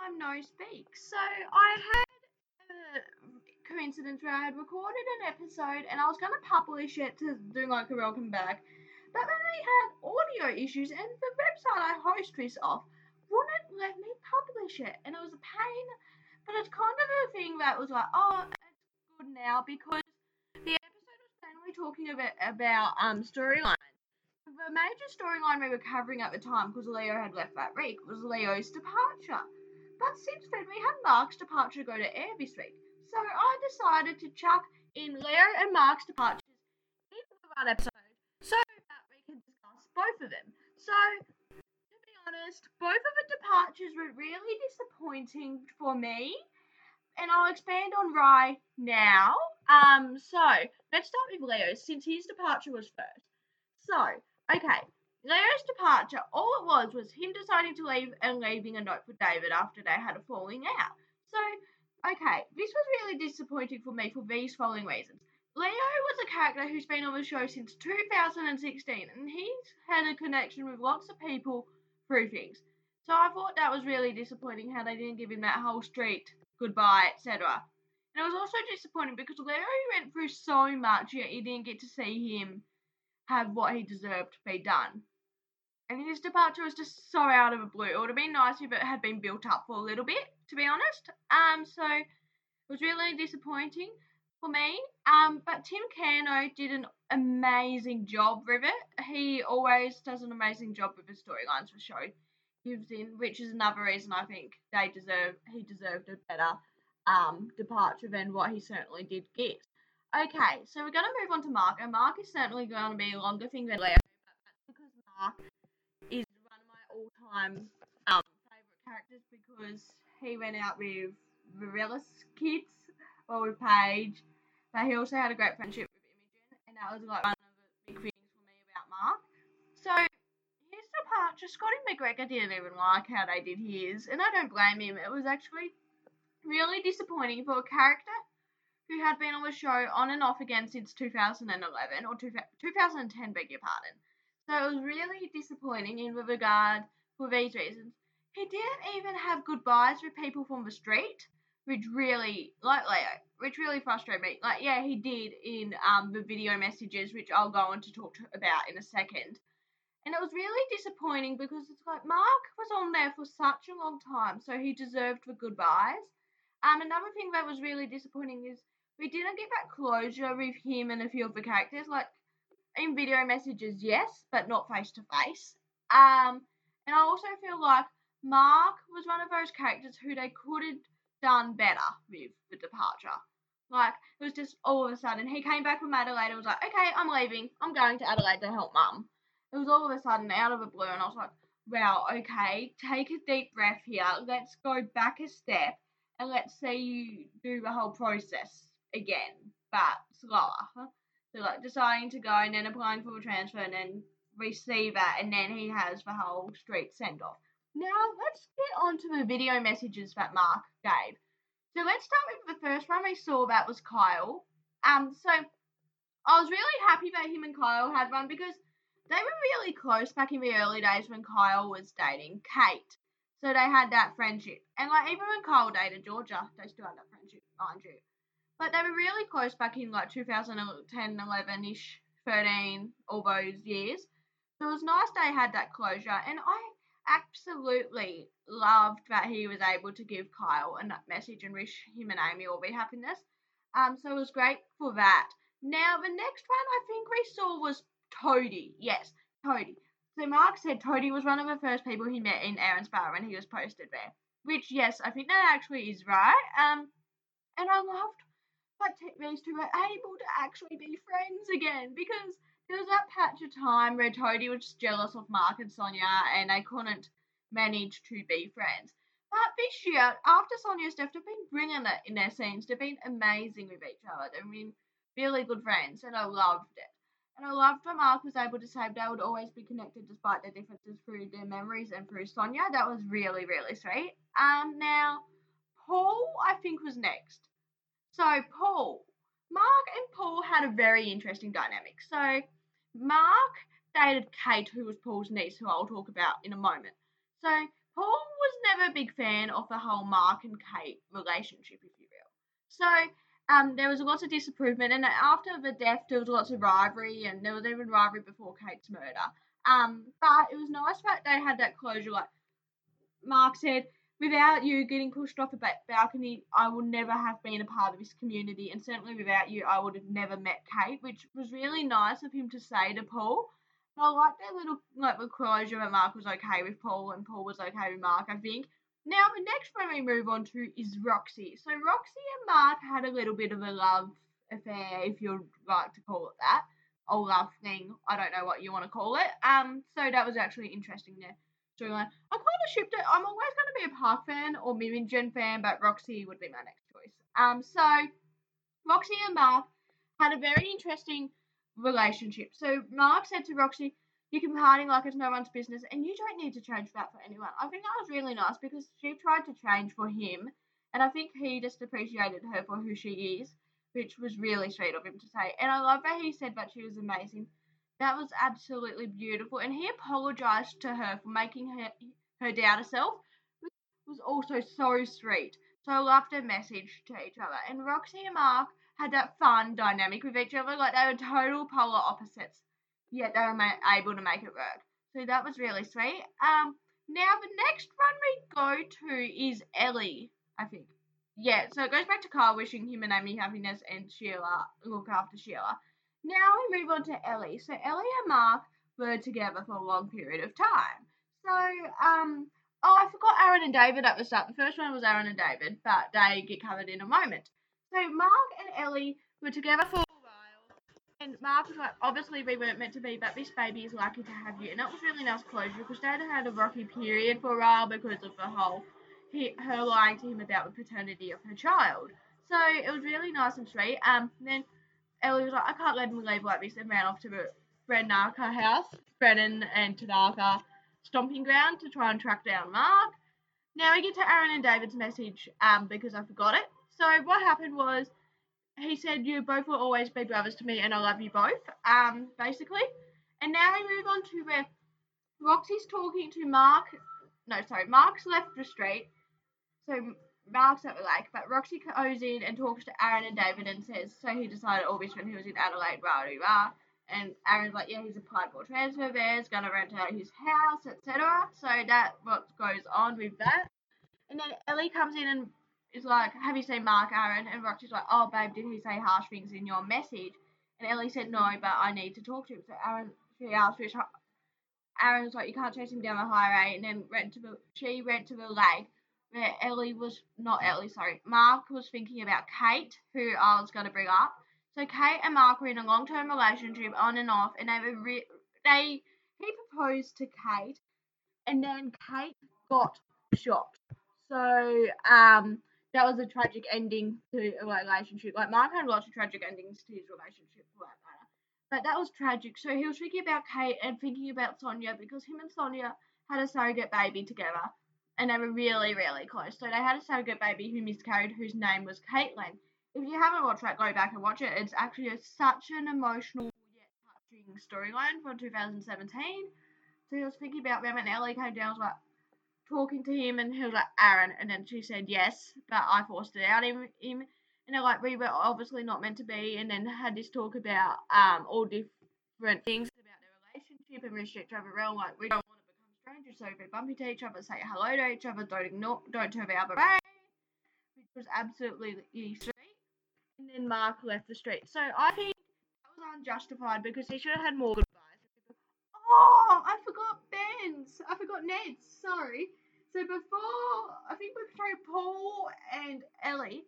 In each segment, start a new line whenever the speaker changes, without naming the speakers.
time no speak. So I had a coincidence where I had recorded an episode and I was going to publish it to do like a welcome back. But then we had audio issues and the website I host this off wouldn't let me publish it. And it was a pain. But it's kind of a thing that was like, oh, it's good now because the episode was mainly talking about, about um storylines. The major storyline we were covering at the time, because Leo had left that week, was Leo's departure. But since then, we had Mark's departure go to air this week. So I decided to chuck in Leo and Mark's departures into one episode so that we can discuss both of them. So, to be honest, both of the departures were really disappointing for me. And I'll expand on Rye now. Um, so let's start with Leo, since his departure was first. So, okay, Leo's departure, all it was was him deciding to leave and leaving a note for David after they had a falling out. So, okay, this was really disappointing for me for these following reasons. Leo was a character who's been on the show since 2016 and he's had a connection with lots of people through things. So I thought that was really disappointing how they didn't give him that whole street goodbye, etc. And it was also disappointing because Leo went through so much yet you didn't get to see him have what he deserved be done. And his departure was just so out of the blue. It would have been nice if it had been built up for a little bit, to be honest. Um, so it was really disappointing for me. Um, but Tim Kano did an amazing job with it. He always does an amazing job with the storylines for show gives in, which is another reason I think they deserve he deserved a better um departure than what he certainly did get. Okay, so we're gonna move on to Mark, and Mark is certainly going to be a longer thing than Leo, because Mark is one of my all-time um favorite characters because he went out with Marilla's kids or with Paige, but he also had a great friendship with Imogen, and that was like one of the big things for me about Mark. So his departure, Scotty McGregor didn't even like how they did his, and I don't blame him. It was actually really disappointing for a character who had been on the show on and off again since 2011 or two, 2010, beg your pardon. So it was really disappointing in regard for these reasons. He didn't even have goodbyes with people from the street, which really, like Leo, which really frustrated me. Like, yeah, he did in um, the video messages, which I'll go on to talk to about in a second. And it was really disappointing because it's like Mark was on there for such a long time, so he deserved the goodbyes. Um, another thing that was really disappointing is we didn't get that closure with him and a few of the characters. Like in video messages, yes, but not face to face. Um, and I also feel like Mark was one of those characters who they could have done better with the departure. Like it was just all of a sudden he came back from Adelaide and was like, okay, I'm leaving. I'm going to Adelaide to help mum. It was all of a sudden out of the blue, and I was like, wow, okay, take a deep breath here. Let's go back a step and let's see you do the whole process again, but slower. So like deciding to go and then applying for a transfer and then receive it, and then he has the whole street send off. Now let's get on to the video messages that Mark gave. So let's start with the first one we saw that was Kyle. Um, so I was really happy that him and Kyle had one because they were really close back in the early days when Kyle was dating Kate. So they had that friendship. And like even when Kyle dated Georgia, they still had that friendship, mind you. But they were really close back in like 2010, 11 ish, 13, all those years. So it was nice they had that closure. And I absolutely loved that he was able to give Kyle a message and wish him and Amy all be happiness. Um, so it was great for that. Now, the next one I think we saw was Toadie. Yes, Toadie. So Mark said Toadie was one of the first people he met in Aaron's bar when he was posted there. Which, yes, I think that actually is right. Um, and I loved that these two were able to actually be friends again because there was that patch of time where Toadie was just jealous of Mark and Sonya and they couldn't manage to be friends. But this year, after Sonya's death, they've been bringing it in their scenes. They've been amazing with each other. They've been really good friends, and I loved it. And I loved that Mark was able to say they would always be connected despite their differences through their memories and through Sonya. That was really, really sweet. Um, now, Paul, I think, was next. So, Paul, Mark and Paul had a very interesting dynamic. So, Mark dated Kate, who was Paul's niece, who I'll talk about in a moment. So, Paul was never a big fan of the whole Mark and Kate relationship, if you will. So um, there was lots of disapproval, and after the death, there was lots of rivalry, and there was even rivalry before Kate's murder. Um, but it was nice that they had that closure. Like Mark said, without you getting pushed off a balcony, I would never have been a part of this community, and certainly without you, I would have never met Kate, which was really nice of him to say to Paul. I like that little like the closure that Mark was okay with Paul, and Paul was okay with Mark. I think. Now the next one we move on to is Roxy. So Roxy and Mark had a little bit of a love affair, if you'd like to call it that, or love thing. I don't know what you want to call it. Um, so that was actually interesting there storyline. I kind of shipped it. I'm always going to be a Park fan or Mimingen fan, but Roxy would be my next choice. Um, so Roxy and Mark had a very interesting relationship. So Mark said to Roxy, "You can party like it's no one's business, and you don't need to change that for anyone." I think that was really nice because she tried to change for him, and I think he just appreciated her for who she is, which was really sweet of him to say. And I love that he said that she was amazing. That was absolutely beautiful, and he apologized to her for making her her doubt herself. Which was also so sweet. So I loved their message to each other. And Roxy and Mark had that fun dynamic with each other, like they were total polar opposites, yet they were able to make it work. So that was really sweet. Um, now the next one we go to is Elly, I think. Yeah, so it goes back to Carl wishing him and Amy happiness and Sheila look after Sheila. Now we move on to Elly. So Elly and Mark were together for a long period of time. So, um, oh, I forgot Aaron and David at the start. The first one was Aaron and David, but they get covered in a moment. So Mark and Elly were together for a while, and Mark was like, obviously we weren't meant to be, but this baby is lucky to have you. And that was really nice closure because had had a rocky period for a while because of the whole he, her lying to him about the paternity of her child. So it was really nice and sweet. Um, then Elly was like, I can't let him leave like this, and ran off to the Brenaka house, Brennan and Tanaka stomping ground to try and track down Mark. Now we get to Aaron and David's message um, because I forgot it. So what happened was he said, You both will always be brothers to me and I love you both, um, basically. And now we move on to where Roxy's talking to Mark. No, sorry, Mark's left the street. So At the lake, but Roxy goes in and talks to Aaron and David and says, so he decided all this when he was in Adelaide, rah, rah, rah. And Aaron's like, yeah, he's applied for transfer there, he's going to rent out his house, etc. So that what goes on with that. And then Elly comes in and is like, have you seen Mark, Aaron? And Roxy's like, oh, babe, did he say harsh things in your message? And Elly said, no, but I need to talk to him. So Aaron, she asked, which Aaron's like, you can't chase him down the highway. And then went to she went to the lake where Elly was not Elly, sorry. Mark was thinking about Kate, who I was going to bring up. So Kate and Mark were in a long-term relationship, on and off, and they were re- they he proposed to Kate, and then Kate got shot. So um, that was a tragic ending to a relationship. Like Mark had lots of tragic endings to his relationship, for that matter. But that was tragic. So he was thinking about Kate and thinking about Sonya because him and Sonya had a surrogate baby together and they were really, really close. So they had a surrogate baby who miscarried, whose name was Caitlin. If you haven't watched that, go back and watch it. It's actually a, such an emotional yet touching storyline from 2017. So he was thinking about them, and Elly came down, was like talking to him, and he was like Aaron, and then she said yes, but I forced it out of him. And they're like, we were obviously not meant to be, and then had this talk about um all different things about their relationship and restrict over realm, like we don't strangers, so if bumpy to each other, say hello to each other, don't ignore, don't turn the other way, which was absolutely sweet. And then Mark left the street. So I think that was unjustified because he should have had more goodbyes. Oh, I forgot Ben's. I forgot Ned's. Sorry. So before, I think between Paul and Ellie,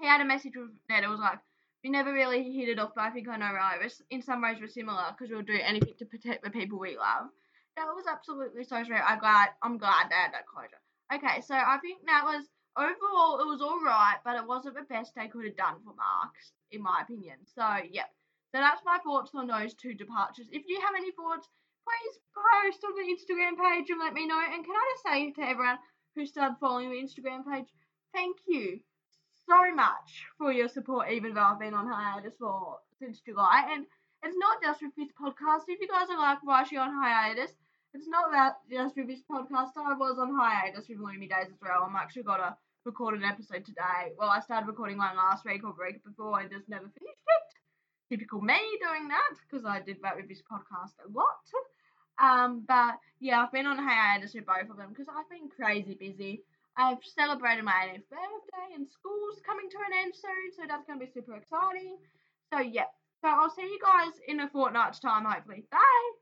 he had a message with Ned. It was like, we never really hit it off, but I think I know right. In some ways, we're similar because we'll do anything to protect the people we love that was absolutely so sweet. I'm glad I'm glad they had that closure. Okay, so I think that was overall it was alright, but it wasn't the best they could have done for Marks, in my opinion. So yep. So that's my thoughts on those two departures. If you have any thoughts, please post on the Instagram page and let me know. And can I just say to everyone who started following the Instagram page, thank you so much for your support, even though I've been on hiatus for since July. And it's not just this podcast. If you guys are like, why she on hiatus? it's not about just this podcast. I was on hiatus with Loomy Days as well. I'm actually to record an episode today. Well, I started recording one last week or week before and just never finished it. Typical me doing that because I did that this podcast a lot. Um, but yeah, I've been on hiatus with both of them because I've been crazy busy. I've celebrated my 18th birthday and school's coming to an end soon, so that's going to be super exciting. So yeah, so I'll see you guys in a fortnight's time, hopefully. Bye!